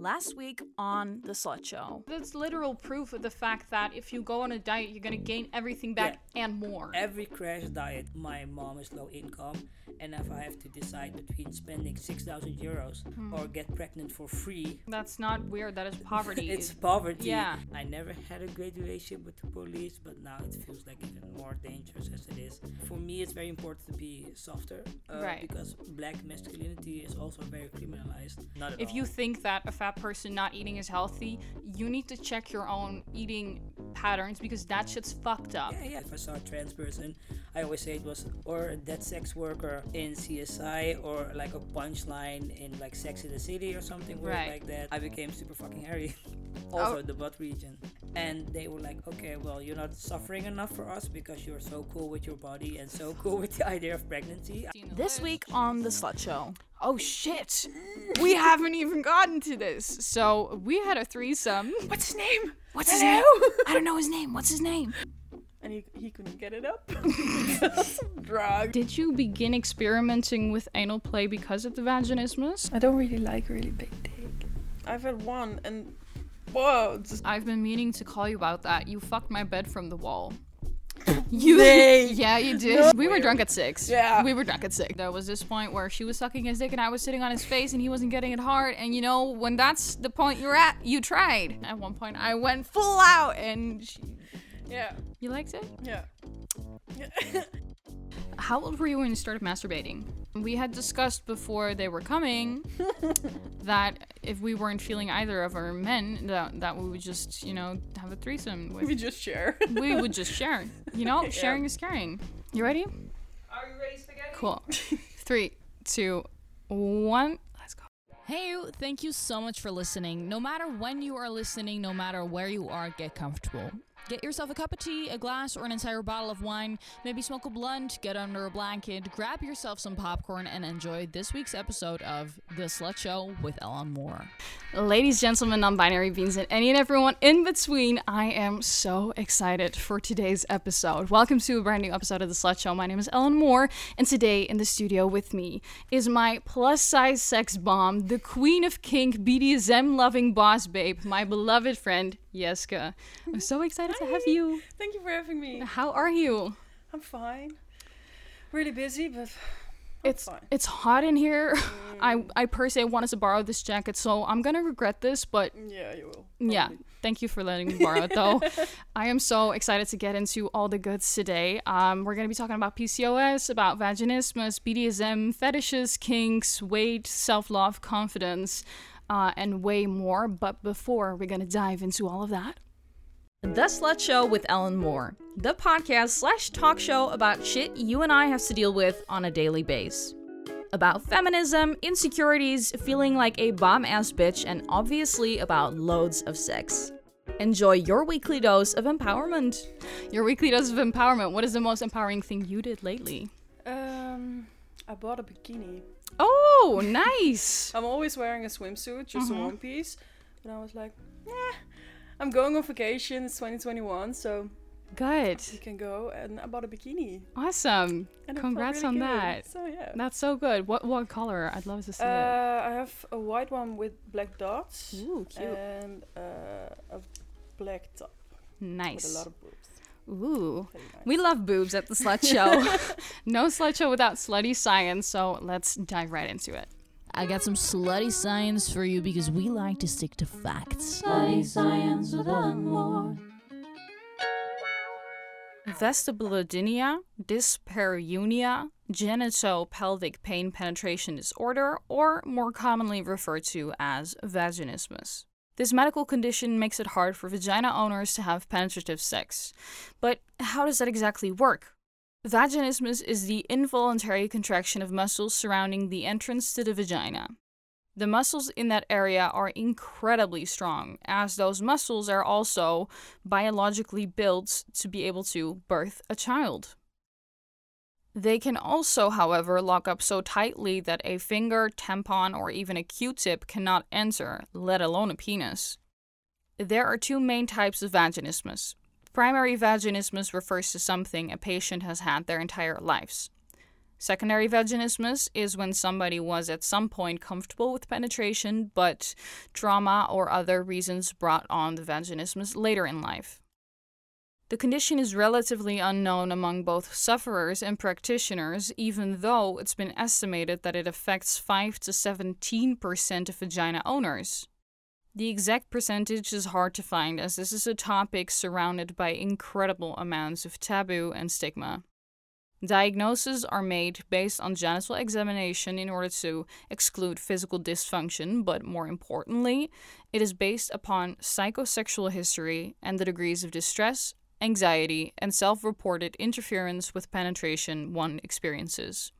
Last week on The Slut Show. That's literal proof of the fact that if you go on a diet, you're gonna gain everything back and more. Every crash diet, my mom is low income, and if I have to decide between spending 6,000 euros Hmm. or get pregnant for free, That's not weird. That is poverty. it's poverty. Yeah. I never had a great relationship with the police, but now it feels like even more dangerous as it is. For me, it's very important to be softer, uh, Right. because black masculinity is also very criminalized. Not at if all. you think that a fat person not eating is healthy, you need to check your own eating patterns because that shit's fucked up. Yeah, yeah. If I saw a trans person, I always say it was or a dead sex worker in CSI or like a punchline in like Sex in the City or something weird Right. like that. I became super fucking hairy. Oh. also Oh. the butt region. And they were like, okay, well, you're not suffering enough for us because you're so cool with your body and so cool with the idea of pregnancy. This week on The Slut Show. Oh shit! We haven't even gotten to this. So we had a threesome. What's his name? What's his name? I don't know his name. What's his name? And he, he couldn't get it up drug. Did you begin experimenting with anal play because of the vaginismus? I don't really like really big dick. I've had one and whoa, just I've been meaning to call you about that. You fucked my bed from the wall. you. Yeah, you did. We were drunk at six. Yeah. We were drunk at six. There was this point where she was sucking his dick and I was sitting on his face and he wasn't getting it hard. And you know, when that's the point you're at, you tried. At one point, I went full out and she, Yeah, you liked it? yeah. How old were you when you started masturbating? We had discussed before they were coming that if we weren't feeling either of our men, that, that we would just, you know, have a threesome we with. just share. we would just share. You know, sharing is caring. You ready? Are you ready, spaghetti? Cool. Three, two, one. Let's go. Hey, you, thank you so much for listening. No matter when you are listening, no matter where you are, get comfortable. Get yourself a cup of tea, a glass, or an entire bottle of wine. Maybe smoke a blunt, get under a blanket, grab yourself some popcorn, and enjoy this week's episode of The Slut Show with Ellen Moore. Ladies, gentlemen, non binary beings, and any and everyone in between, I am so excited for today's episode. Welcome to a brand new episode of The Slut Show. My name is Ellen Moore, and today in the studio with me is my plus size sex bomb, the queen of kink, BDSM loving boss babe, my beloved friend, Jeske. I'm so excited to have you. Thank you for having me. How are you? I'm fine. Really busy, but It's fine. it's hot in here. I I per se wanted to borrow this jacket, so I'm gonna regret this, but yeah, you will. yeah, thank you for letting me borrow it though. I am so excited to get into all the goods today. Um, we're gonna be talking about PCOS, about vaginismus, BDSM, fetishes, kinks, weight, self-love, confidence, uh, and way more. But before we're gonna dive into all of that, The Slut Show with Ellen Moore, the podcast slash talk show about shit you and I have to deal with on a daily basis. About feminism, insecurities, feeling like a bomb ass bitch, and obviously about loads of sex. Enjoy your weekly dose of empowerment. your weekly dose of empowerment. What is the most empowering thing you did lately? Um, I bought a bikini. Oh, nice. I'm always wearing a swimsuit, just Mm-hmm. a one piece. and I was like, nah, I'm going on vacation. It's 2021, so Good. You can go. And I bought a bikini. Awesome. And Congrats really on good. that. So yeah. That's so good. What what color? I'd love to see Uh, it. I have a white one with black dots Ooh, cute. and uh, a black top with a lot of boobs. Ooh. Nice. We love boobs at the slut show. no slut show without slutty science, so let's dive right into it. I got some slutty science for you because we like to stick to facts. Slutty science with Ellen Vestibulodynia, dyspareunia, genitopelvic pain penetration disorder, or more commonly referred to as vaginismus. This medical condition makes it hard for vagina owners to have penetrative sex. But how does that exactly work? Vaginismus is the involuntary contraction of muscles surrounding the entrance to the vagina. The muscles in that area are incredibly strong, as those muscles are also biologically built to be able to birth a child. They can also, however, lock up so tightly that a finger, tampon, or even a q tip cannot enter, let alone a penis. There are two main types of vaginismus. Primary vaginismus refers to something a patient has had their entire lives. Secondary vaginismus is when somebody was at some point comfortable with penetration, but trauma or other reasons brought on the vaginismus later in life. The condition is relatively unknown among both sufferers and practitioners, even though it's been estimated that it affects 5 to 17% of vagina owners. The exact percentage is hard to find as this is a topic surrounded by incredible amounts of taboo and stigma. Diagnoses are made based on genital examination in order to exclude physical dysfunction, but more importantly, it is based upon psychosexual history and the degrees of distress, anxiety, and self reported interference with penetration one experiences.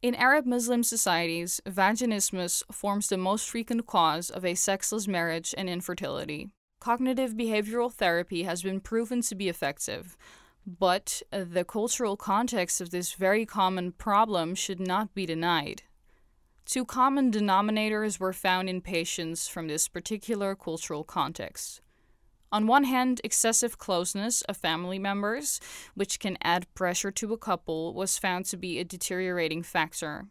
In Arab Muslim societies, vaginismus forms the most frequent cause of a sexless marriage and infertility. Cognitive behavioral therapy has been proven to be effective, but the cultural context of this very common problem should not be denied. Two common denominators were found in patients from this particular cultural context. On one hand, excessive closeness of family members, which can add pressure to a couple, was found to be a deteriorating factor.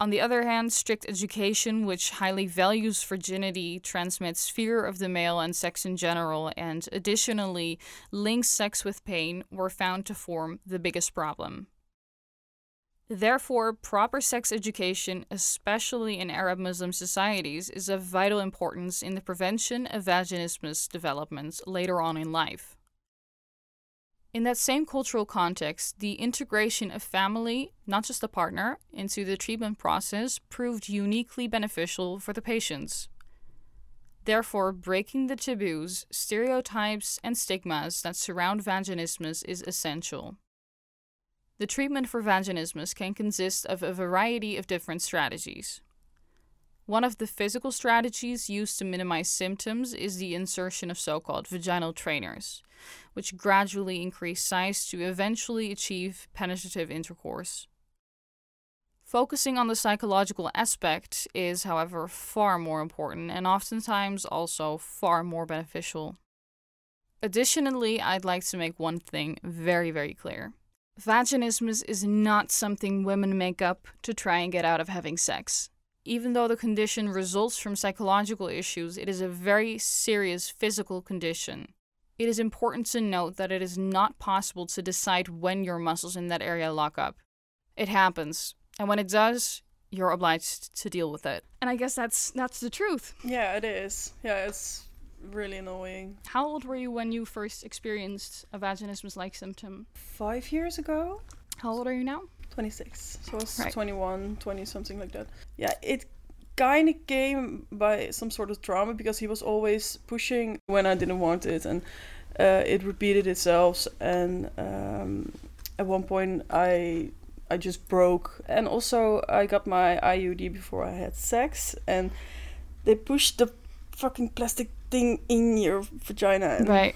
On the other hand, strict education, which highly values virginity, transmits fear of the male and sex in general, and additionally links sex with pain, were found to form the biggest problem. Therefore, proper sex education, especially in Arab Muslim societies, is of vital importance in the prevention of vaginismus developments later on in life. In that same cultural context, the integration of family, not just the partner, into the treatment process proved uniquely beneficial for the patients. Therefore, breaking the taboos, stereotypes, and stigmas that surround vaginismus is essential. The treatment for vaginismus can consist of a variety of different strategies. One of the physical strategies used to minimize symptoms is the insertion of so called vaginal trainers, which gradually increase size to eventually achieve penetrative intercourse. Focusing on the psychological aspect is, however, far more important and oftentimes also far more beneficial. Additionally, I'd like to make one thing very, very clear. Vaginismus is not something women make up to try and get out of having sex. Even though the condition results from psychological issues, it is a very serious physical condition. It is important to note that it is not possible to decide when your muscles in that area lock up. It happens, and when it does, you're obliged to deal with it. And I guess that's that's the truth. Yeah, it is. Yeah, it's really annoying. How old were you when you first experienced a vaginismus-like symptom? Five years ago? How old are you now? 26. So I was Right. 21, 20, something like that. Yeah, it kind of came by some sort of trauma because he was always pushing when I didn't want it, and uh, it repeated itself. And um, at one point, I I just broke, and also I got my IUD before I had sex, and they pushed the fucking plastic thing in your vagina, and Right.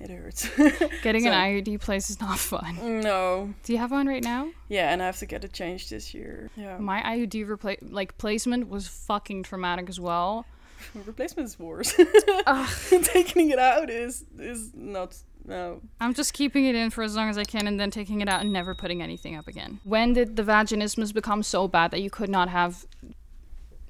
it hurts. Getting So- an IUD place is not fun. no, Do you have one right now? yeah, and I have to get it changed this year. Yeah, My IUD repla- like placement was fucking traumatic as well. replacement is worse. Ugh. Taking it out is is not no. I'm just keeping it in for as long as I can and then taking it out and never putting anything up again. When did the vaginismus become so bad that you could not have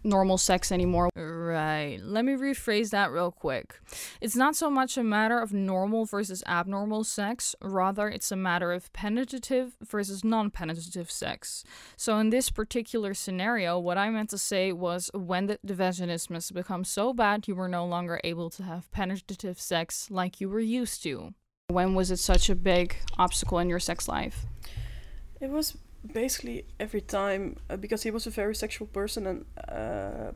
normal sex anymore? Right. Let me rephrase that real quick. It's not so much a matter of normal versus abnormal sex, rather, it's a matter of penetrative versus non penetrative sex. So, in this particular scenario, what I meant to say was when did the vaginismus become so bad you were no longer able to have penetrative sex like you were used to? When was it such a big obstacle in your sex life? It was basically every time uh, because he was a very sexual person, and uh,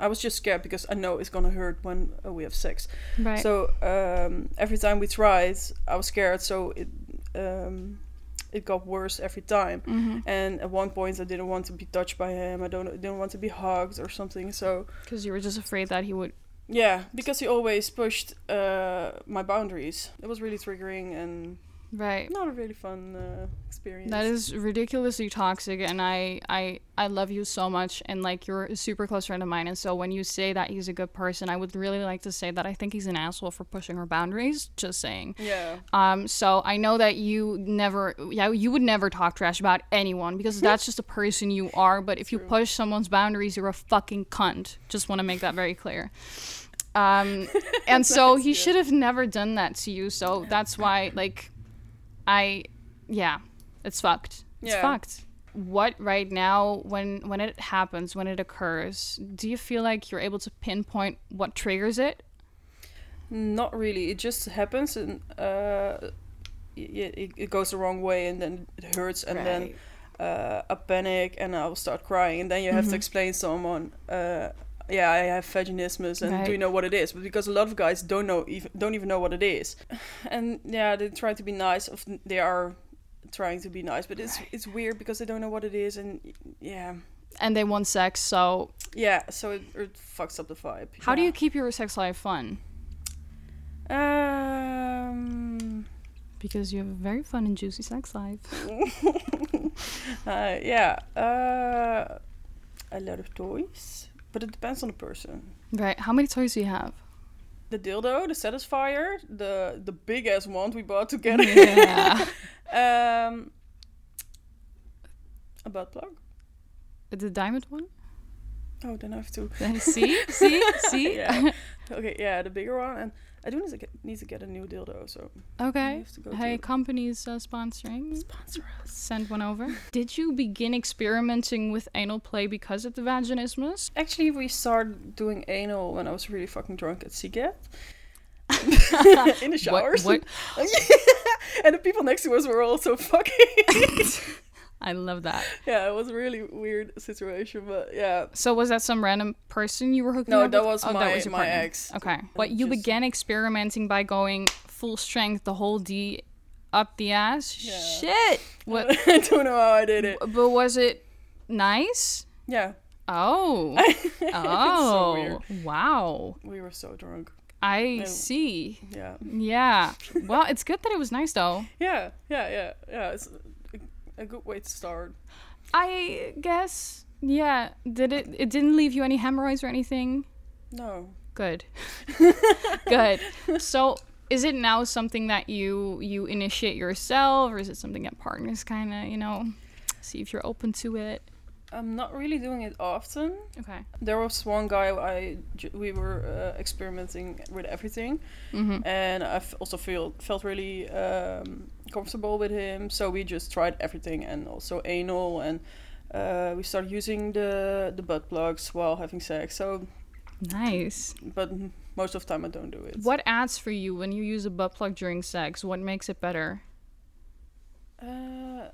I was just scared because I know it's gonna hurt when uh, we have sex. Right. So um, every time we tried, I was scared. So it um, it got worse every time. mm-hmm. And at one point, I didn't want to be touched by him. I don't didn't want to be hugged or something. So Because you were just afraid that he would. yeah, because he always pushed uh, my boundaries. It was really triggering, and Right. not a really fun uh, experience. That is ridiculously toxic, and I, I, I love you so much, and like you're a super close friend of mine. And so when you say that he's a good person, I would really like to say that I think he's an asshole for pushing her boundaries. Just saying. yeah. Um, so I know that you never, yeah, you would never talk trash about anyone because that's just a person you are. But if you push someone's boundaries, you're a fucking cunt. Just want to make that very clear. Um, and so he should have never done that to you. So that's why, like, I, yeah, it's fucked. It's Yeah. fucked. What right now, when when it happens, when it occurs, do you feel like you're able to pinpoint what triggers it? Not really. It just happens, and uh, it, it goes the wrong way, and then it hurts, and then uh, I panic, and I will start crying, and then you have Mhm. to explain to someone. Uh, yeah, I have vaginismus, and do you know what it is? But because a lot of guys don't know, even don't even know what it is, and yeah, they try to be nice. Of they are trying to be nice, but it's it's weird because they don't know what it is, and yeah, and they want sex. So yeah. So it, it fucks up the vibe. how do you keep your sex life fun? Um. Because you have a very fun and juicy sex life. uh, yeah, uh, a lot of toys, but it depends on the person. Right. How many toys do you have? The dildo, the satisfier, the the big ass wand we bought together. Yeah. um, a butt plug. the diamond one? Oh, then I have to. see? See? See? Yeah. okay, yeah, the bigger one, and I do need to get need to get a new dildo. So Okay. I have to go Hey, companies uh, sponsoring. sponsor us. Send one over. Did you begin experimenting with anal play because of the vaginismus? Actually, we started doing anal when I was really fucking drunk at Sziget. In the showers. What? and the people next to us were also fucking. I love that. yeah, it was a really weird situation, but yeah. So was that some random person you were hooking No, up that with? was oh, my- that was my partner. ex. Okay. But you just- began experimenting by going full strength, the whole D up the ass. Yeah. Shit. What? I don't know how I did it. but was it nice? Yeah. Oh. oh. weird. wow. We were so drunk. I No. see. Yeah. Yeah. Well, it's good that it was nice though. Yeah, yeah, yeah, yeah. It's a, good way to start. I guess. Yeah. Did it? It didn't leave you any hemorrhoids or anything. No. Good. Good. So, is it now something that you you initiate yourself, or is it something that partners kind of you know see if you're open to it? I'm not really doing it often. Okay. There was one guy I we were uh, experimenting with everything, Mm-hmm. and I also feel felt really um, comfortable with him. So we just tried everything, and also anal, and uh, we started using the the butt plugs while having sex. So, Nice. but most of the time I don't do it. What adds for you when you use a butt plug during sex? What makes it better? Uh,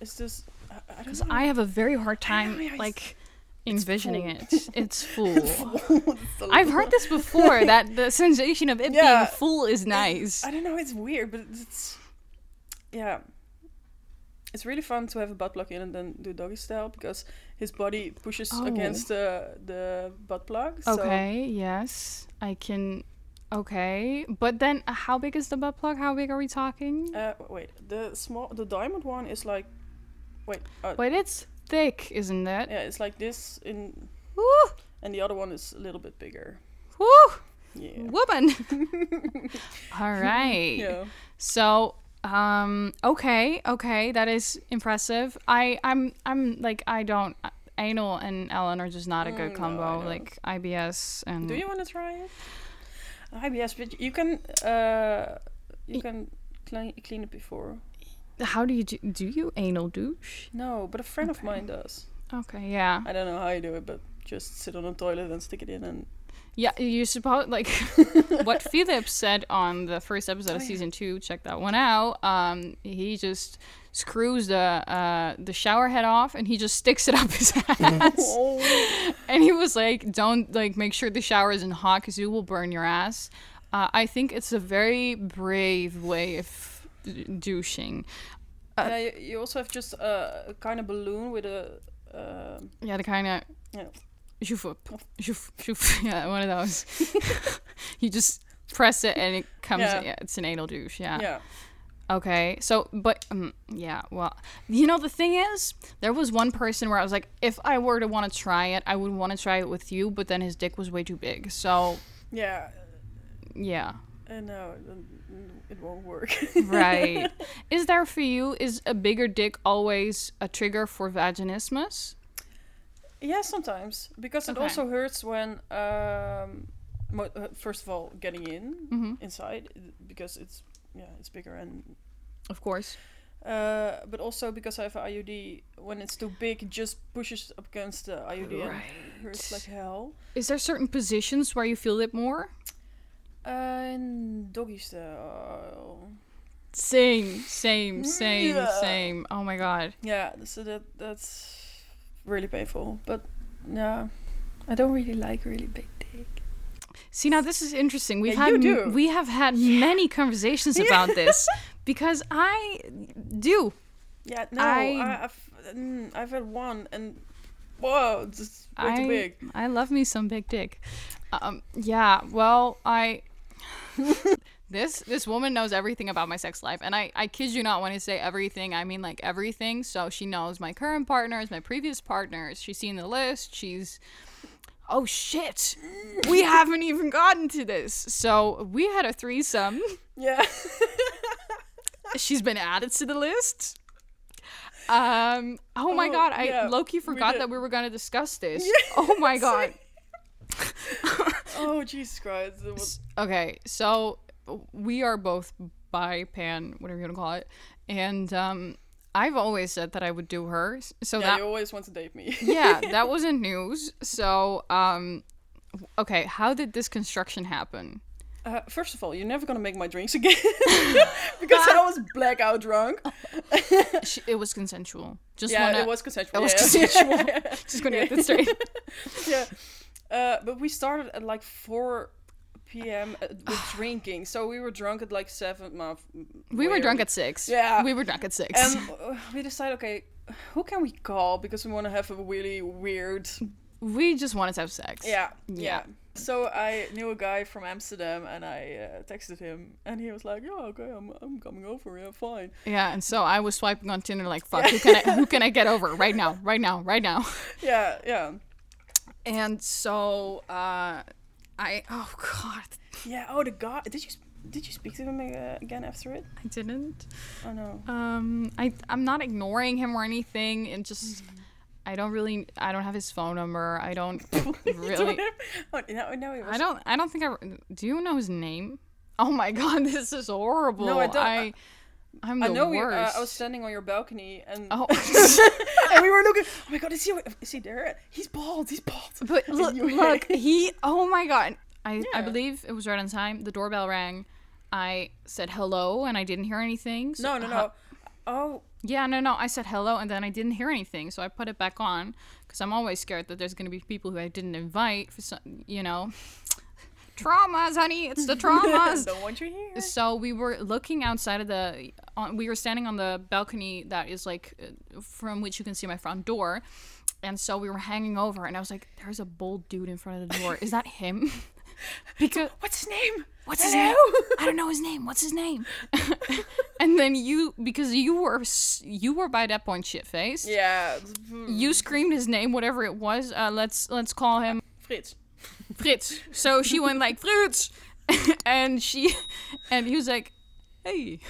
it's just I, I Because. I have a very hard time know, yeah, it's- like envisioning full. it. It's full. It's a I've heard this before that the sensation of it Yeah. being full is nice. I don't know. It's weird, but it's yeah. It's really fun to have a butt plug in and then do doggy style because his body pushes Oh. against the the butt plug. So, Okay, yes. I can Okay. But then uh, how big is the butt plug? How big are we talking? Uh, wait, the small, the diamond one is like, wait, uh, But it's thick, isn't it? yeah, it's like this in, Woo! and the other one is a little bit bigger. Woo! Yeah. Woman. All right. Yeah. So, um, okay, okay, that is impressive. I, I'm, I'm like, I don't. Anal and Ellen are just not a good Mm, no, combo. like IBS and. Do you want to try it? IBS, but you can, uh, you can clean clean it before. How do you do? Do you anal douche? No, but a friend of mine does. Okay, yeah, I don't know how you do it, but just sit on the toilet and stick it in and yeah. You suppose like what Philip said on the first episode of Oh, yeah. season two. Check that one out. Um, he just screws the uh the shower head off and he just sticks it up his ass. and he was like, "Don't like make sure the shower isn't hot because you will burn your ass." Uh, I think it's a very brave way of d- douching. yeah, you, also have just uh, a kind of balloon with a um Yeah, the kind of Yeah. Shoof up, shoof, shoof. Yeah, one of those. you just press it and it comes. Yeah. Yeah, it's an anal douche. Yeah. yeah. Okay, so but um, yeah, well, you know the thing is, there was one person where I was like, if I were to want to try it, I would want to try it with you, but then his dick was way too big. So Yeah. yeah, Uh, no, it- it won't work. right. is there for you is a bigger dick always a trigger for vaginismus? Yeah, sometimes because it also hurts when, um, mo- uh, first of all, getting in Mm-hmm. inside because it's yeah it's bigger and Of course. uh, but also because I have an IUD, when it's too big, it just pushes up against the IUD and hurts like hell. Is there certain positions where you feel it more? Uh, in doggy style. Same, same, same, Yeah. same. Oh my god. Yeah, so that that's really painful. But yeah, I don't really like really big dick. See now this is interesting. We've Yeah, had you m- do. we have had many conversations about this because I do. Yeah, no, I- I, I've mm, I've had one and whoa, it's just way too I big. I love me some big dick. Um yeah, well, I This this woman knows everything about my sex life and I I kid you not when I say everything, I mean like everything. So she knows my current partners, my previous partners. She's seen the list. She's Oh shit. We haven't even gotten to this. So, we had a threesome. Yeah, she's been added to the list. Um. Oh, my Oh, god! I yeah, Loki forgot did. that we were gonna discuss this. oh my god. oh Jesus Christ. Okay, so we are both bi pan, whatever you want to call it, and um, I've always said that I would do her. So yeah, that you always want to date me. yeah, that wasn't news. So um, okay, how did this construction happen? Uh, first of all, you're never gonna make my drinks again because I was blackout drunk. She, it was consensual. Just yeah, wanna, it was consensual. It was yeah. consensual. Just gonna get this straight. yeah. Uh, but we started at like 4 p.m. uh, with drinking. So we were drunk at like 7. ma- We were drunk at six. Yeah. we were drunk at six. And uh, we decided, okay, who can we call? Because we want to have a really weird. we just wanted to have sex. Yeah, Yeah. yeah. So I knew a guy from Amsterdam and I uh, texted him and he was like, yeah, okay, I'm, I'm coming over. Yeah, fine. Yeah, and so I was swiping on Tinder like, fuck, who can I who can I get over right now, right now, right now? Yeah, yeah. And so uh I oh god, Yeah, oh, the god. Did you, did you speak to him again after it? I didn't. Oh, no. Um I I'm not ignoring him or anything. and just I don't really I don't have his phone number. I don't really oh, no, no, it was I don't I don't think I do you know his name? Oh my god, this is horrible. No, I don't- I I'm the I know we, uh, worst. I was standing on your balcony and Oh, and we were looking. Oh my god, is he is he there? He's bald. He's bald. But look, look, he. Oh my god! I I believe it was right on time. The doorbell rang. I said hello, and I didn't hear anything. So, No, no, no. Oh, yeah, no, no. I said hello, and then I didn't hear anything. So I put it back on because I'm always scared that there's gonna be people who I didn't invite for some, you know, traumas, honey. It's the traumas. don't want you here. So we were looking outside of the. On, we were standing on the balcony that is like uh, from which you can see my front door, and so we were hanging over, and I was like, "There's a bold dude in front of the door. Is that him?" because What's his name? what's his name? I don't know his name. What's his name? and then you, because you were you were by that point shit faced. Yeah, You screamed his name, whatever it was. Uh, let's let's call him Frits. Frits. So she went like Frits, and she, and he was like, hey,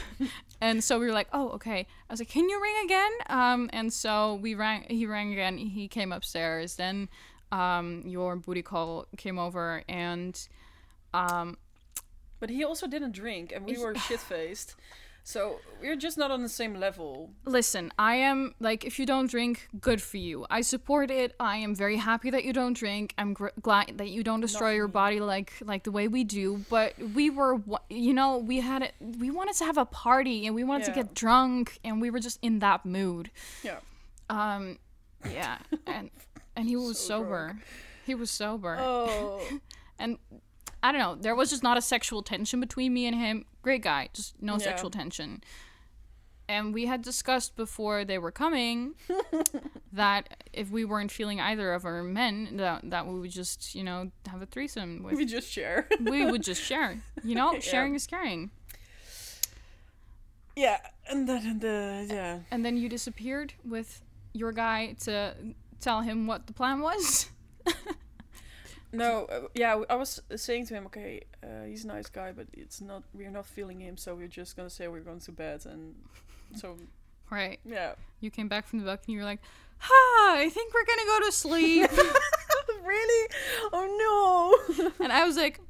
and so we were like, oh okay. I was like, can you ring again? Um, and so we rang. He rang again. He came upstairs. Then, um, your booty call came over, and, um, But he also didn't drink, and we were shit faced. So we're just not on the same level. listen, I am like, if you don't drink, good for you. I support it. I am very happy that you don't drink. I'm gr- glad that you don't destroy your body like like the way we do. But we were, you know, we had it. We wanted to have a party and we wanted to get drunk and we were just in that mood. Yeah. Um, yeah, and and he was So sober. He was sober, Oh. and I don't know. There was just not a sexual tension between me and him. Great guy, just no Yeah. sexual tension. And we had discussed before they were coming that if we weren't feeling either of our men, that, that we would just, you know, have a threesome with. we just share. we would just share. You know, sharing is caring. Yeah, and then the yeah. And then you disappeared with your guy to tell him what the plan was. No, uh, yeah, I was saying to him, okay, uh, he's a nice guy, but it's not. We're not feeling him, so we're just gonna say we're going to bed, and so right. yeah. You came back from the balcony. You were like, "Ha! I think we're gonna go to sleep." really? Oh no! and I was like,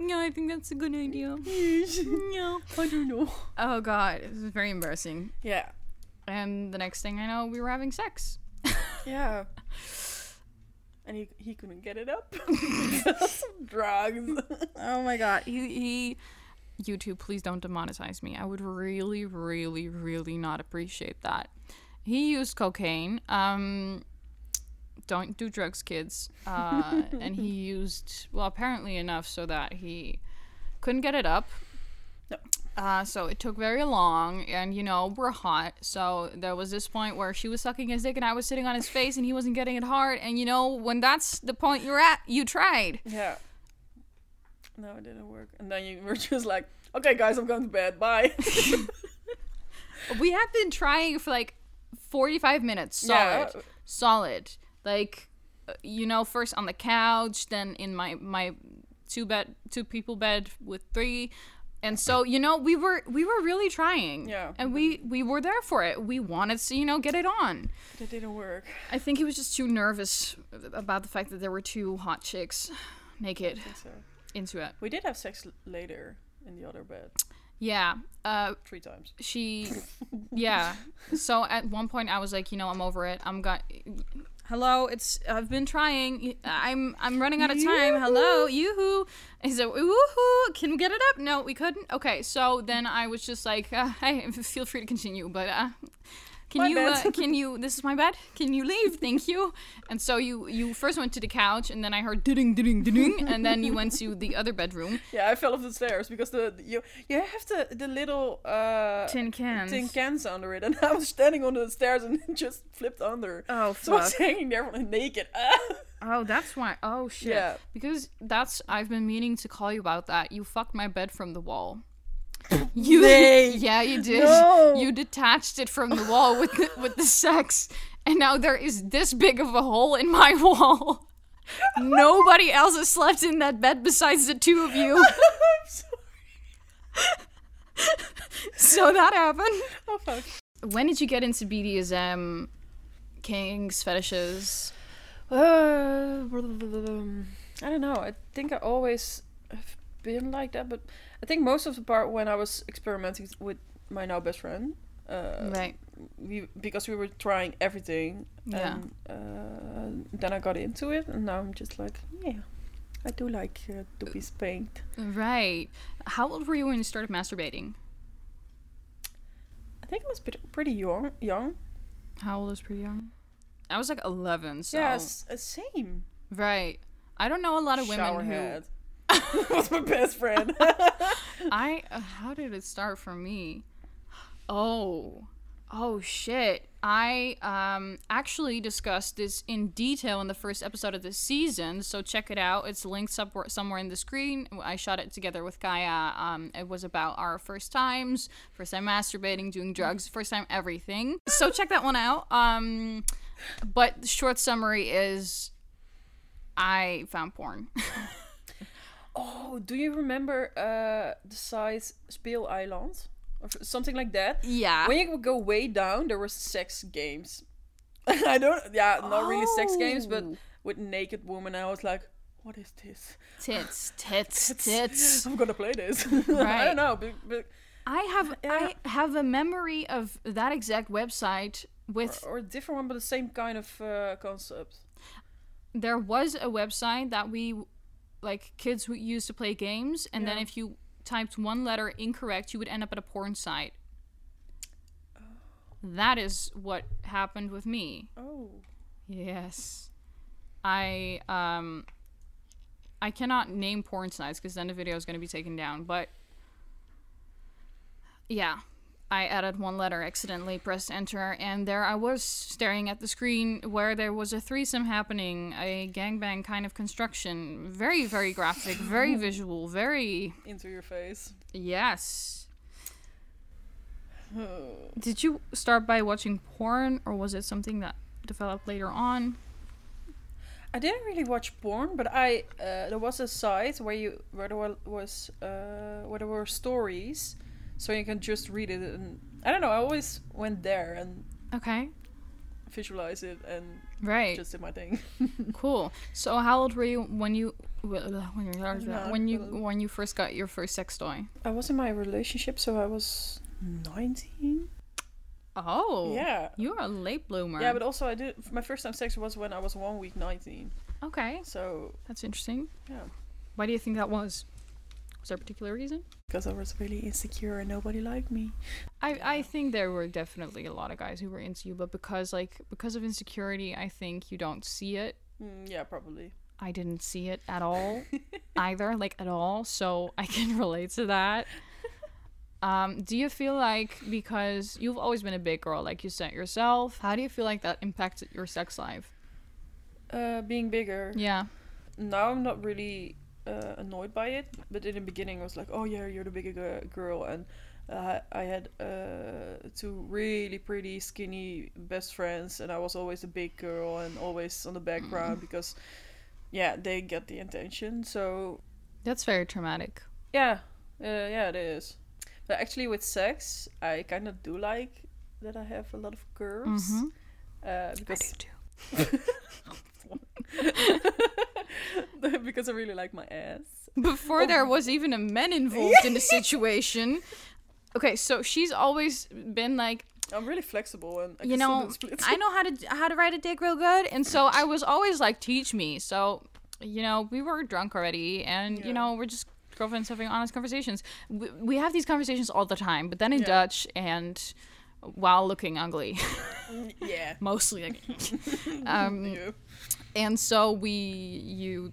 "No, I think that's a good idea." no, I don't know. Oh god, this is very embarrassing. Yeah, And the next thing I know, we were having sex. yeah. And he he couldn't get it up drugs. Oh my god. He, he YouTube, please don't demonetize me. I would really, really, really not appreciate that. He used cocaine. Um don't do drugs, kids. Uh, and he used well apparently enough so that he couldn't get it up. No. Uh, so it took very long, and you know we're hot. So there was this point where she was sucking his dick, and I was sitting on his face, and he wasn't getting it hard. And you know when that's the point you're at, you tried. Yeah. No, it didn't work. And then you were just like, okay, guys, I'm going to bed. Bye. We have been trying for like 45 minutes solid. Yeah. Solid. Like uh, you know first on the couch, then in my my two bed two people bed with three. And so, you know, we were we were really trying. Yeah. And we we were there for it. We wanted to, you know, get it on. It didn't work. I think he was just too nervous about the fact that there were two hot chicks naked so. into it. We did have sex later in the other bed Yeah. Uh three times. she yeah. So at one point i was like you know i'm over it. I'm got hello it's i've been trying. I'm i'm running out of time. Hello yoo-hoo. he's like woohoo? Can we get it up? No we couldn't. Okay so then i was just like uh, hey feel free to continue but uh can My you uh, can you this is my bed can you leave thank you and so you you first went to the couch and then i heard ding ding ding and then you went to the other bedroom Yeah, I fell off the stairs because the the- you you have the the little uh tin cans tin cans under it, and I was standing on the stairs and just flipped under. oh fuck! So I was hanging there naked. Oh, that's why. Oh shit. Yeah. Because that's I've been meaning to call you about that. You fucked my bed from the wall. You Nay. Yeah, you did. No. You detached it from the wall with the, with the sex. And now there is this big of a hole in my wall. Nobody else has slept in that bed besides the two of you. I'm sorry. So that happened. Oh fuck. When did you get into BDSM, kinks, fetishes? Uh, I don't know. I think I always have been like that, but I think most of the part when I was experimenting with my now best friend, uh, Right. we because we were trying everything, Yeah. and uh, then I got into it, and now I'm just like, yeah, I do like uh, to be spanked. Right. How old were you when you started masturbating? I think I was pretty, pretty young. Young. How old is pretty young? I was like 11, so. Yes, uh, same. Right. I don't know a lot of women who. Was my best friend. I. Uh, how did it start for me? Oh. Oh shit. I um actually discussed this in detail in the first episode of this season, so check it out. It's linked somewhere somewhere in the screen. I shot it together with Gaia. Um it was about our first times, first time masturbating, doing drugs, first time everything. So check that one out. Um but the short summary is I found porn. Oh, do you remember uh, the site Island? Or something like that? yeah. When you go way down, there were sex games. I don't, yeah, not really sex games, but Oh. with naked woman. I was like, what is this? Tits, tits, tits. I'm gonna play this. I don't know, but, but I have Yeah. I have a memory of that exact website with or a different one, but the same kind of uh, concept. there was a website that we like kids who used to play games and then if you typed one letter incorrect you would end up at a porn site. That is what happened with me. Oh, Yes. I um I cannot name porn sites because then the video is going to be taken down, but yeah. I added one letter accidentally, pressed enter, and there I was staring at the screen where there was a threesome happening, a gangbang kind of construction. Very, very graphic, very visual, very. into your face. Yes. Did you start by watching porn, or was it something that developed later on? I didn't really watch porn, but I uh, there was a site where you where there was uh, where there were stories, so you can just read it. And I don't know. I always went there and Okay, visualize it and right, just did my thing. cool. So, how old were you when you when you started when you when you first got your first sex toy? I was in my relationship, so I was nineteen. Oh, Yeah. you're a late bloomer. Yeah, but also I did my first time sex was when I was one week nineteen. okay, So that's interesting. yeah, Why do you think that was? Was there a particular reason? because I was really insecure and nobody liked me. I, I think there were definitely a lot of guys who were into you, but because like because of insecurity, I think you don't see it. Mm, yeah, probably. I didn't see it at all either, like at all. So I can relate to that. Um, do you feel like because you've always been a big girl, like you said yourself, how do you feel like that impacted your sex life? Uh, being bigger. Yeah. Now I'm not really uh, annoyed by it, but in the beginning I was like, oh yeah, you're the bigger g- girl, and uh, I had uh, two really pretty skinny best friends, and I was always the big girl and always on the background because, yeah, they get the attention. So That's very traumatic. yeah, uh, yeah, it is. But actually, with sex, I kind of do like that I have a lot of curves. Mhm. Uh, because too. because I really like my ass. Before there was even a man involved in the situation. Okay, so she's always been like, I'm really flexible and I you know. I know how to how to ride a dick real good, and so I was always like, teach me. So, you know, we were drunk already, and Yeah. you know, we're just girlfriends having honest conversations. We, we have these conversations all the time, but then in Yeah. Dutch and while looking ugly, yeah. mostly. Like, um, Yeah. And so we you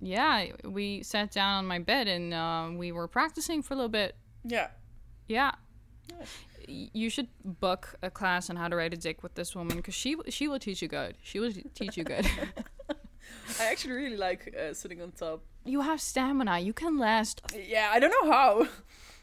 yeah we sat down on my bed and uh, we were practicing for a little bit Yeah. yeah Nice. You should book a class on how to ride a dick with this woman because she she will teach you good she will teach you good I actually really like uh, sitting on top. you have stamina you can last Yeah, I don't know how.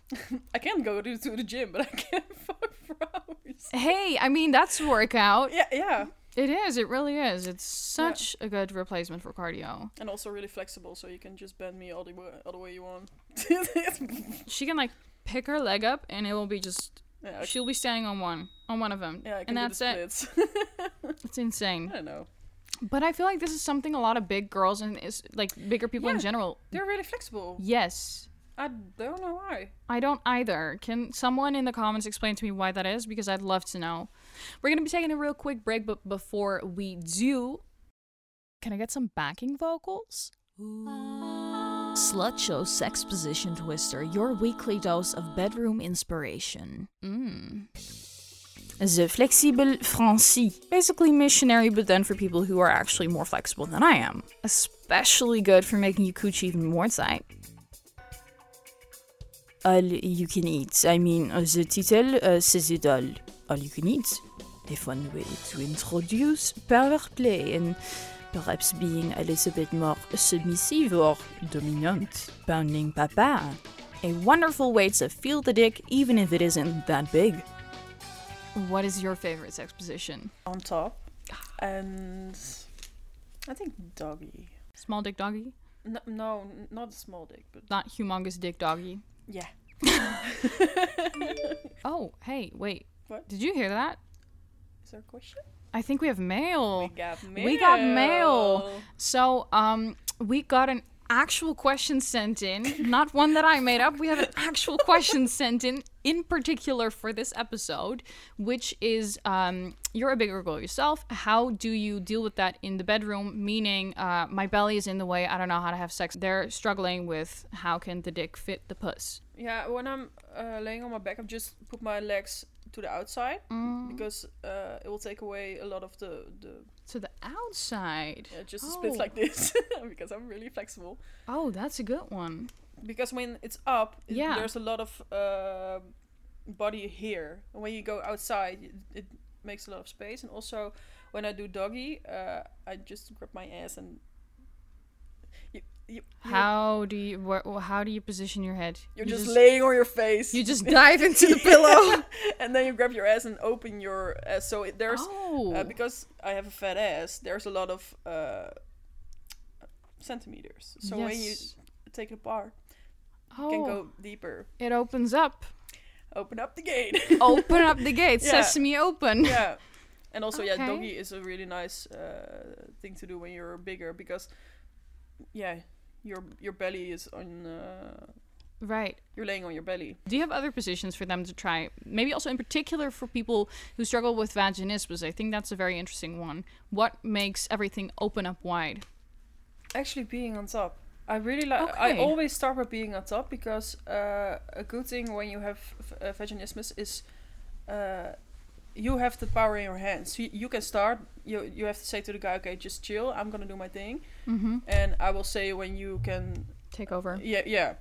I can go to, to the gym, but I can't fuck for hours. hey i mean that's workout Yeah, yeah. It is it really is it's such a good replacement for cardio And also really flexible, so you can just bend me all the way, all the way you want. she can like pick her leg up and it will be just yeah, she'll be standing on one on one of them yeah, I can and do that's it it's insane I don't know. But I feel like this is something a lot of big girls and is like bigger people in Yeah. general. They're really flexible. Yes. I don't know why. I don't either. Can someone in the comments explain to me why that is? Because I'd love to know. We're going to be taking a real quick break, but before we do, can I get some backing vocals? Slut Show Sex Position Twister, your weekly dose of bedroom inspiration. Mm. The Flexible Francis. Basically missionary, but then for people who are actually more flexible than I am. Especially good for making you coochie even more tight. All you can eat. I mean, uh, the title uh, says it all. All you can eat. A fun way to introduce power play and perhaps being a little bit more submissive or dominant. Pounding papa. A wonderful way to feel the dick even if it isn't that big. What is your favorite sex position? On top. Ah. And I think doggy. Small dick doggy? No, no, not small dick, but Not humongous dick doggy. yeah. Oh, hey, wait. What? Did you hear that? Is there a question? I think we have mail. We got mail. We got mail. So, um, we got an actual question sent in, not one that I made up. We have an actual question sent in, in particular for this episode, which is, um, you're a bigger girl yourself. How do you deal with that in the bedroom? Meaning, uh, my belly is in the way. I don't know how to have sex. They're struggling with how can the dick fit the puss. Yeah, when I'm uh, laying on my back, I just put my legs to the outside Mm. because uh, it will take away a lot of the the To the outside. yeah, just splits Oh. like this because I'm really flexible. Oh, that's a good one. Because when it's up, it- Yeah. there's a lot of uh, body here, and when you go outside, it, it makes a lot of space. And also, when I do doggy, uh, I just grab my ass and. You, How do you wh- how do you position your head? you're You just, laying on your face. you just dive into the pillow. and then you grab your ass and open your ass. So it, there's oh. uh, because I have a fat ass. There's a lot of uh, centimeters. So when you take it apart, oh, you can go deeper. it opens up. Open up the gate. Open up the gate. Yeah. Sesame open. yeah. And also, yeah, Okay. doggy is a really nice uh, thing to do when you're bigger because, yeah, your your belly is on. Uh, Right. you're laying on your belly. Do you have other positions for them to try? Maybe also in particular for people who struggle with vaginismus. I think that's a very interesting one. What makes everything open up wide? Actually, being on top. I really like. Okay. I always start by being on top because uh, a good thing when you have uh, vaginismus is uh, you have the power in your hands. You, you can start. You you have to say to the guy, okay, just chill. I'm gonna do my thing, Mm-hmm. and I will say when you can. Take over. Yeah, yeah.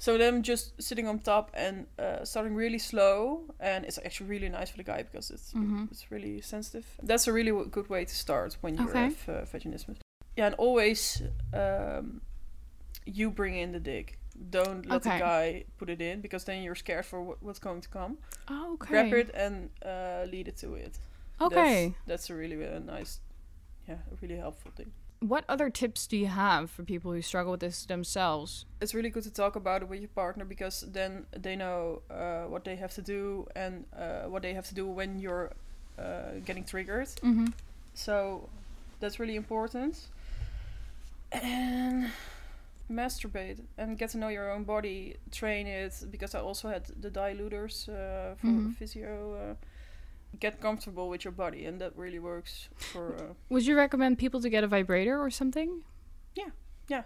So them just sitting on top and uh, starting really slow, and it's actually really nice for the guy because it's Mm-hmm. it's really sensitive. That's a really w- good way to start when you Okay. have uh, vaginismus. Yeah, and always um, you bring in the dick. Don't let Okay. the guy put it in because then you're scared for what, what's going to come. Oh, okay. Grab it and uh, lead it to it. Okay. That's, that's a really uh, nice, yeah, a really helpful thing. What other tips do you have for people who struggle with this themselves? It's really good to talk about it with your partner because then they know uh, what they have to do and uh, what they have to do when you're uh, getting triggered. Mm-hmm. So that's really important. And masturbate and get to know your own body, train it because I also had the diluters uh, for Mhm. physio. Uh, get comfortable with your body, and that really works for. Uh, Would you recommend people to get a vibrator or something? yeah, yeah,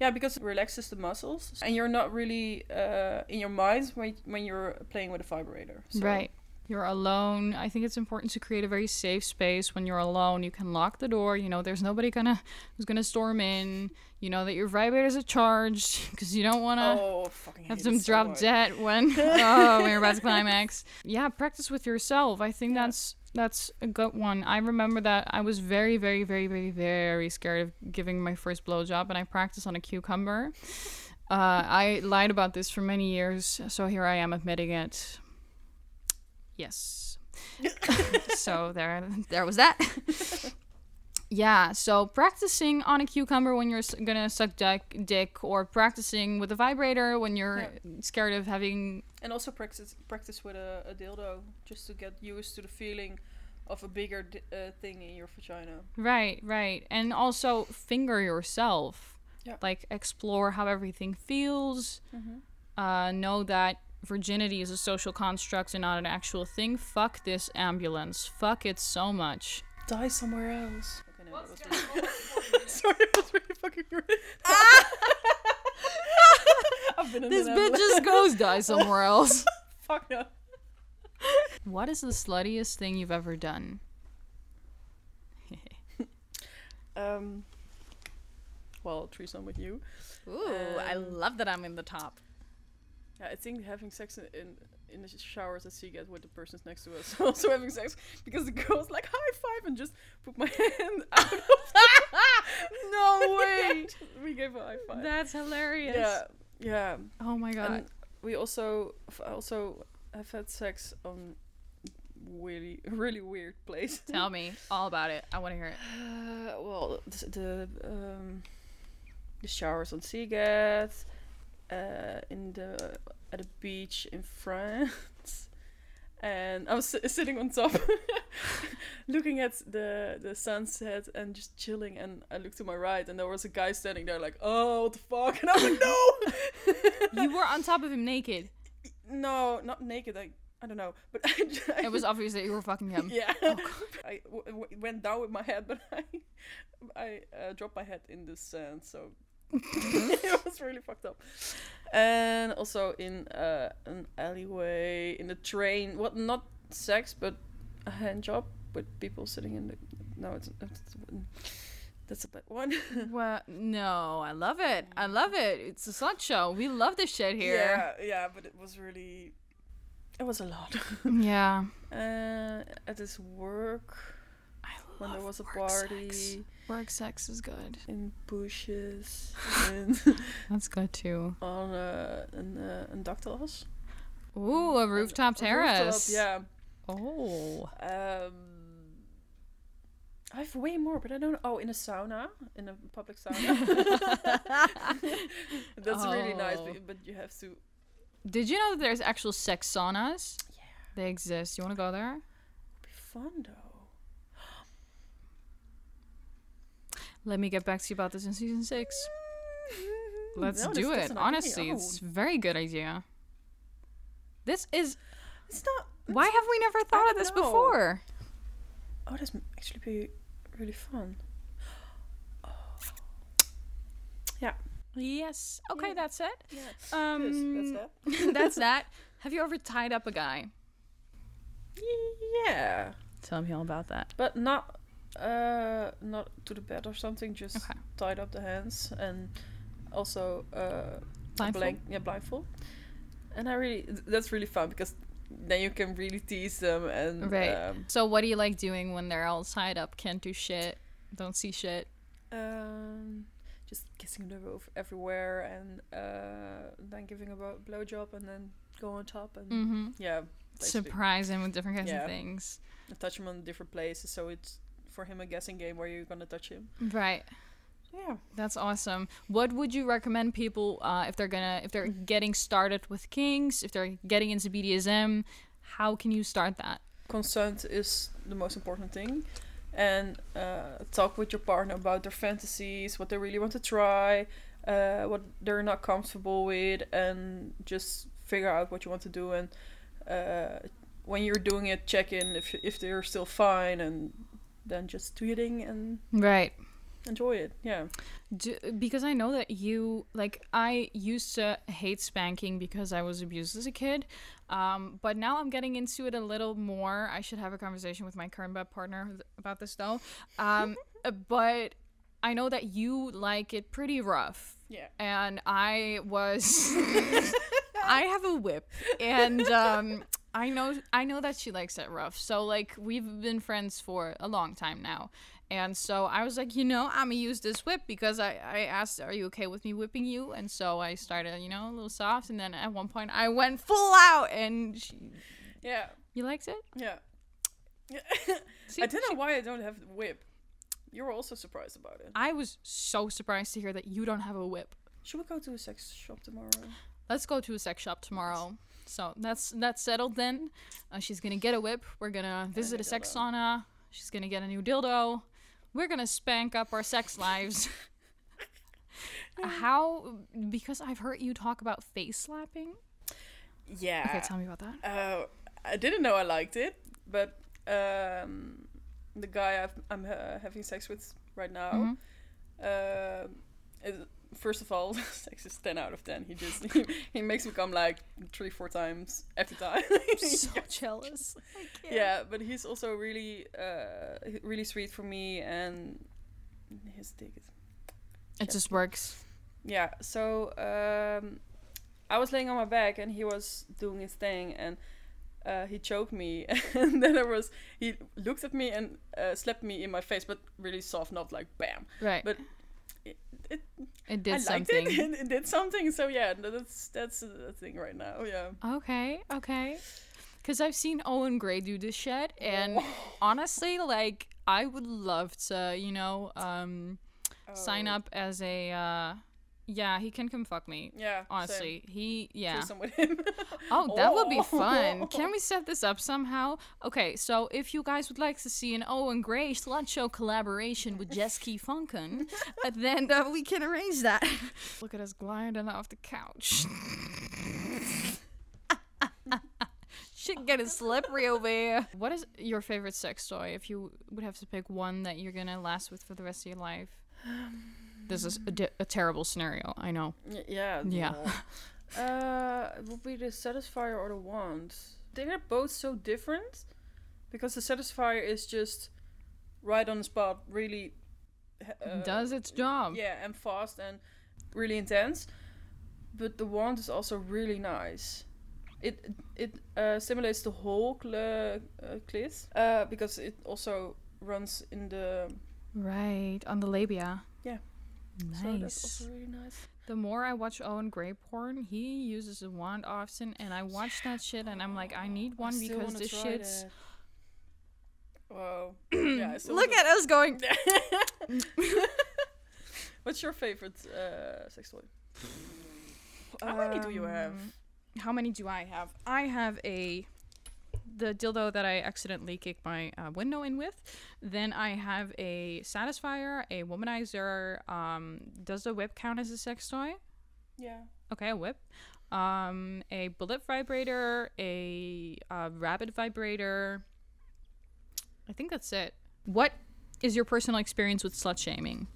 yeah, because it relaxes the muscles, and you're not really uh, in your mind when when you're playing with a vibrator. So Right. You're alone. I think it's important to create a very safe space when you're alone. You can lock the door. You know, there's nobody gonna who's gonna storm in. You know that your vibrators are charged because you don't want to Oh, have them so drop much. dead when oh when you're about to climax. Yeah, practice with yourself. I think Yeah. that's that's a good one. I remember that I was very very very very very scared of giving my first blowjob, and I practiced on a cucumber. Uh, I lied about this for many years, so here I am admitting it. Yes. so there, there was that. Yeah. So practicing on a cucumber when you're gonna suck dick, dick, or practicing with a vibrator when you're scared of having. And also practice practice with a, a dildo just to get used to the feeling of a bigger di- uh, thing in your vagina. Right, right, and also finger yourself. Yeah. Like explore how everything feels. Uh, know that virginity is a social construct and not an actual thing. Fuck this ambulance. Fuck it so much. Die somewhere else. Okay, no, that Sorry, that was really fucking rude. I've been in This bitch ambulance. just goes die somewhere else. Fuck no. What is the sluttiest thing you've ever done? Um. Well, threesome with you. Ooh, I Um, love that I'm in the top. Yeah, I think having sex in in, in the showers at Sziget with the persons next to us also having sex because the girls like high five and just put my hand out. Of No way. we gave a high five. That's hilarious. yeah, yeah. Oh my god. And we also f- also have had sex on really really weird place. Tell me all about it. I want to hear it. Uh, well, the, the um the showers on Sziget, uh, in the at a beach in France, and I was si- sitting on top, looking at the the sunset and just chilling. And I looked to my right, and there was a guy standing there, like, "Oh, what the fuck?" And I was like, "No." You were on top of him naked. No, not naked. I I don't know, but I, It was obvious that you were fucking him. yeah. Oh, I w- w- went down with my head, but I I uh, dropped my head in the sand, so it was really fucked up. And also in uh, an alleyway, in the train. What? Not sex, but a hand job with people sitting in the. No, it's, it's that's a bad one. Well, no, I love it. I love it. It's a slut show. We love this shit here. Yeah, yeah, but it was really. It was a lot. Yeah. uh, at this work. I when there was a work party sex. Work sex is good. in bushes and That's good too. on uh, an uh, een dakterras. Ooh, a rooftop A rooftop, terrace. yeah. Oh. Um, I have way more, but I don't. Oh, in a sauna, in a public sauna. That's really nice, Oh. but, but you have to. Did you know that there's actual sex saunas? Yeah, They exist. You want to go there? Would be fun though. Let me get back to you about this in season six. Let's No, do it. idea. Honestly, Oh, it's a very good idea. This is it's not. why have we never thought of this know. before? Oh, that's m- actually be really fun. Oh. Yeah. Yes. Okay, Yeah. that's it. Yeah. Um, that's that. that's that. Have you ever tied up a guy? Yeah, Tell me all about that. but not. Uh, not to the bed or something. Just Okay. tied up the hands and also uh, Blindfold? blank, yeah, blindfold. And I really, th- that's really fun because then you can really tease them and Right. um, So, what do you like doing when they're all tied up, can't do shit, don't see shit? um, just kissing them over everywhere and uh, then giving a blow blowjob and then go on top and Mm-hmm. yeah, basically. Surprise him with different kinds Yeah. of things. and touch him on different places. So it's for him a guessing game where you're gonna touch him. Right. Yeah. That's awesome. What would you recommend people uh, if they're gonna if they're getting started with kinks, if they're getting into BDSM? How can you start that? consent is the most important thing and uh, talk with your partner about their fantasies what they really want to try uh, what they're not comfortable with and just figure out what you want to do and uh, when you're doing it check in if, if they're still fine and then just tweeting and Right. enjoy it yeah Do, because I know that you like I used to hate spanking because I was abused as a kid, um, but now I'm getting into it a little more. I should have a conversation with my current bed partner about this though. Um, but I know that you like it pretty rough, yeah and I was I have a whip, and um, I know I know that she likes it rough. So like we've been friends for a long time now, and so I was like, you know, I'm gonna use this whip because I I asked, are you okay with me whipping you? And so I started, you know, a little soft, and then at one point I went full out, and she, yeah you liked it. yeah See, i don't she- know why i don't have the whip you were also surprised about it I was so surprised to hear that you don't have a whip. should we go to a sex shop tomorrow Let's go to a sex shop tomorrow. So that's that's settled then. Uh, she's gonna get a whip. We're gonna visit a sex dildo. sauna. She's gonna get a new dildo. We're gonna spank up our sex lives. How? Because I've heard you talk about face slapping. yeah Okay, tell me about that. Uh, I didn't know I liked it, but um, the guy I've, I'm uh, having sex with right now, Mhm. uh, is, first of all, sex is ten out of ten. He just he, he makes me come like three, four times every time. I'm so Yeah. jealous. yeah, but he's also really, uh, really sweet for me, and his dick is It just works. yeah so um i was laying on my back and he was doing his thing and uh, he choked me and then there was he looked at me and uh, slapped me in my face but really soft not like bam Right. but it, it it did i liked something. it it did something so yeah that's that's the thing right now yeah Okay, okay. Because I've seen Owen Gray do this shit, and honestly, like, I would love to, you know, um, sign Oh, up as a, uh, yeah, he can come fuck me. yeah same. Honestly, he, yeah. Threesome with him Oh, that would be Oh. fun. Can we set this up somehow? Okay, so if you guys would like to see an Owen Gray slut show collaboration with Jeske Funkin, uh, then uh, we can arrange that. Look at us gliding off the couch. Shit getting slippery over here. What is your favorite sex toy if you would have to pick one that you're gonna last with for the rest of your life? This is a, di- a terrible scenario, I know. Y- yeah Yeah. uh it would be the satisfier or the wand they're both so different because the satisfier is just right on the spot really uh, Does its job. yeah and fast and really intense but the wand is also really nice it it uh, simulates the whole cl- uh, clit uh, because it also runs in the Right, on the labia. Yeah. Nice. so that's also really nice. The more I watch Owen Gray porn, he uses a wand often, and I watch that shit, and I'm like, I need one I because this try shit's. that. Wow. yeah. Look at us going. What's your favorite uh, sex toy? How many do you have? Um, How many do I have? I have a the dildo that I accidentally kicked my uh, window in with. Then I have a satisfier, a womanizer. Um, does the whip count as a sex toy? Yeah. Okay, a whip. Um, a bullet vibrator, a uh, rabbit vibrator. I think that's it. What is your personal experience with slut shaming?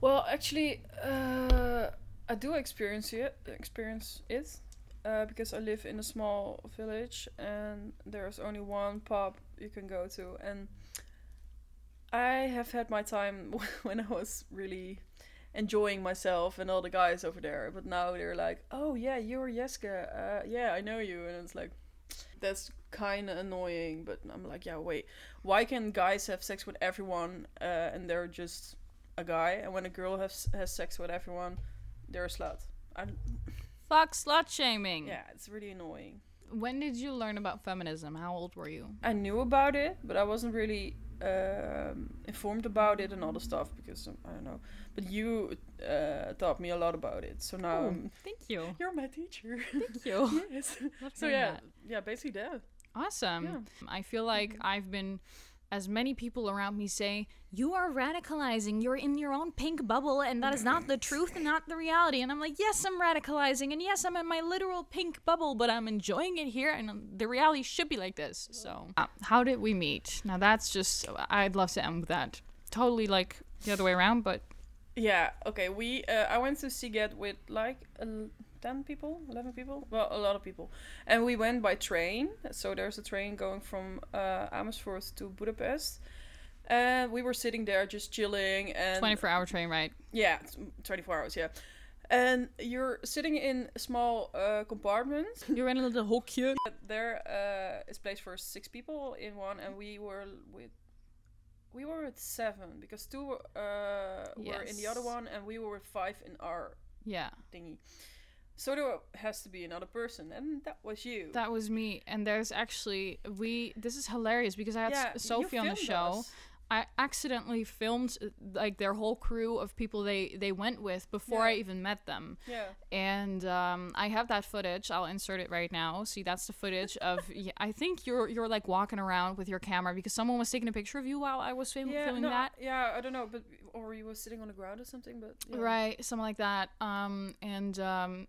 Well, actually, uh, I do experience it. Experience it. Uh, because I live in a small village and there's only one pub you can go to, and I have had my time when I was really enjoying myself and all the guys over there. But now they're like, "Oh yeah, you're Jeske. Uh, yeah, I know you," and it's like, that's kind of annoying. But I'm like, yeah, wait, why can guys have sex with everyone uh, and they're just a guy, and when a girl has has sex with everyone, they're a slut? I, Fuck slut shaming. yeah, it's really annoying. When did you learn about feminism? How old were you? I knew about it, but I wasn't really um, informed about it and all the stuff because um, I don't know. But you uh, taught me a lot about it, so now Oh, Thank you. you're my teacher. Thank you. yes. So yeah, that. yeah, basically that. Awesome. Yeah. I feel like I've been, as many people around me say, you are radicalizing. You're in your own pink bubble, and that is not the truth and not the reality. And I'm like, yes, I'm radicalizing, and yes, I'm in my literal pink bubble, but I'm enjoying it here, and um, the reality should be like this. So, uh, how did we meet? Now, that's just, I'd love to end with that. Totally like the other way around, but Yeah. Okay. We uh, I went to Sziget with like el- ten people, eleven people. Well, a lot of people, and we went by train. So there's a train going from uh, Amersfoort to Budapest. And we were sitting there just chilling and 24 hour train ride. yeah, 24 hours, yeah. And you're sitting in a small uh, compartments. You're in a little hokje. There uh, is place for six people in one, and we were with we were with seven because two uh, were in the other one, and we were with five in our Yeah. thingy. So there has to be another person, and that was you. That was me. And there's actually we. This is hilarious because I had yeah, Sophie on the show. us. I accidentally filmed like their whole crew of people they they went with before I even met them. Yeah, And um, I have that footage. I'll insert it right now. See, that's the footage of. yeah, I think you're you're like walking around with your camera because someone was taking a picture of you while I was film- yeah, filming no, that. yeah. I don't know, but or you were sitting on the ground or something, but yeah. Right, something like that. Um, and um,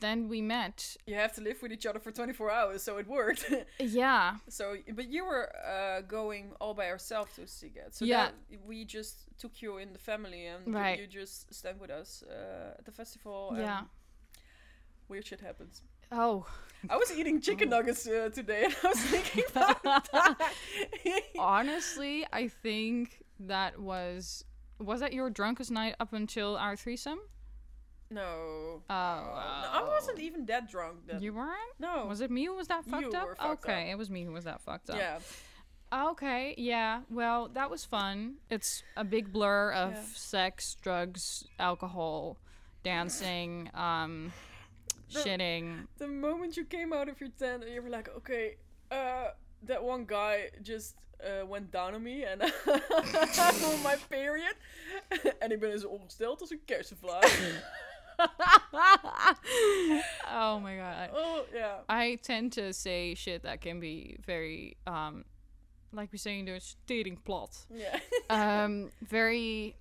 then we met. You have to live with each other for 24 hours, so it worked. Yeah, So, but you were uh, going all by yourself to Sziget. So Yeah. that, we just took you in the family and you- Right. you just stand with us uh, at the festival. yeah. And weird shit happens. Oh, I was eating chicken nuggets uh, today and I was thinking about that. honestly, I think that was was that your drunkest night up until our threesome? No. Oh, I wasn't even that drunk then. You weren't? no. Was it me who was that You fucked up? were fucked okay, it was me who was that fucked up. Yeah. Okay, yeah. Well, that was fun. It's a big blur of Yeah. sex, drugs, alcohol, dancing, um, The- shitting. The moment you came out of your tent and you were like, okay, uh, that one guy just uh, went down on me and on my period. en ik ben dus ongesteld als een kersenvlaag. Oh my god. oh, yeah. I tend to say shit that can be very, um, like we say in Dutch, tering plat. Yeah. Um, very,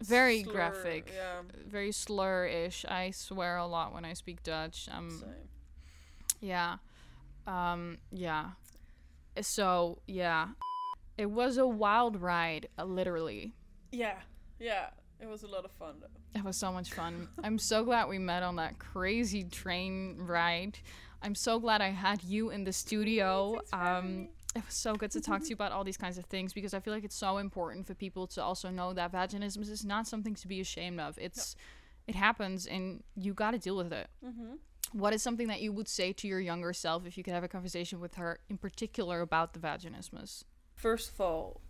very Slur, graphic. Yeah. Very slur-ish. I swear a lot when I speak Dutch. Um, Same. Yeah. Um, yeah. So, yeah. It was a wild ride, uh, literally. Yeah. Yeah. It was a lot of fun though. It was so much fun. I'm so glad we met on that crazy train ride. I'm so glad I had you in the studio. Um, it was so good to talk to you about all these kinds of things because I feel like it's so important for people to also know that vaginism is not something to be ashamed of. It's it happens and you got to deal with it. Mm-hmm. what is something that you would say to your younger self if you could have a conversation with her in particular about the vaginismus? First of all,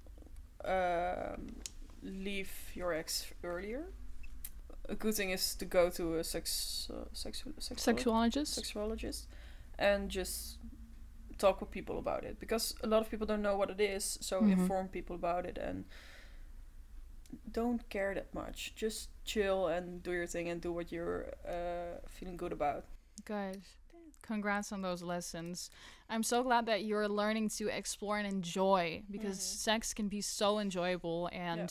um, leave your ex earlier. A good thing is to go to a sex uh, sexu- sexuolo- Sexuologist? sexuologist and just talk with people about it because a lot of people don't know what it is. So Mhm. inform people about it and don't care that much. Just chill and do your thing and do what you're uh, feeling good about. Guys, congrats on those lessons. I'm so glad that you're learning to explore and enjoy because Mhm. sex can be so enjoyable. And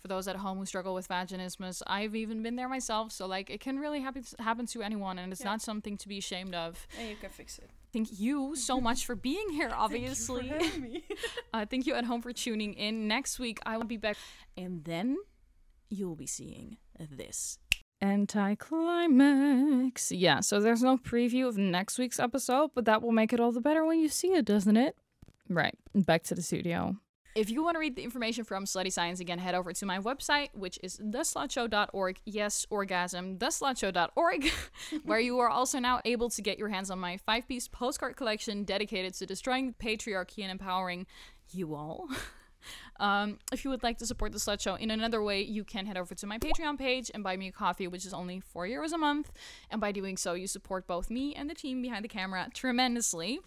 for those at home who struggle with vaginismus, I've even been there myself. So, like, it can really happen, happen to anyone, and it's Yeah. not something to be ashamed of. And you can fix it. Thank you so much for being here, obviously. Thank you. Uh, thank you at home for tuning in. Next week, I will be back. And then you'll be seeing this. Anticlimax. Yeah, so there's no preview of next week's episode, but that will make it all the better when you see it, doesn't it? Right, back to the studio. If you want to read the information from Slutty Science again, head over to my website, which is theslutshow.org. Yes, orgasm, theslutshow.org, where you are also now able to get your hands on my five piece postcard collection dedicated to destroying patriarchy and empowering you all. Um, if you would like to support the Slut Show in another way, you can head over to my Patreon page and buy me a coffee, which is only four euros a month. And by doing so, you support both me and the team behind the camera tremendously.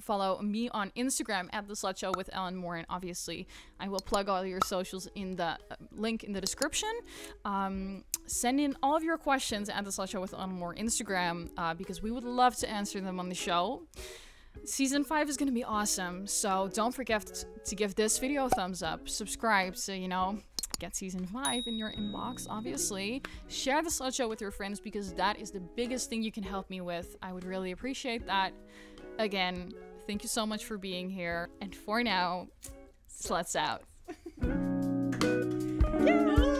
Follow me on Instagram at the Slut Show with Ellen Moore, and obviously, I will plug all your socials in the uh, link in the description. Um, send in all of your questions at the Slut Show with Ellen Moore Instagram uh, because we would love to answer them on the show. Season 5 is going to be awesome, so don't forget to give this video a thumbs up, subscribe so you know, get season 5 in your inbox, obviously. Share the Slut Show with your friends because that is the biggest thing you can help me with. I would really appreciate that. Again, thank you so much for being here, and for now, sluts out. yeah.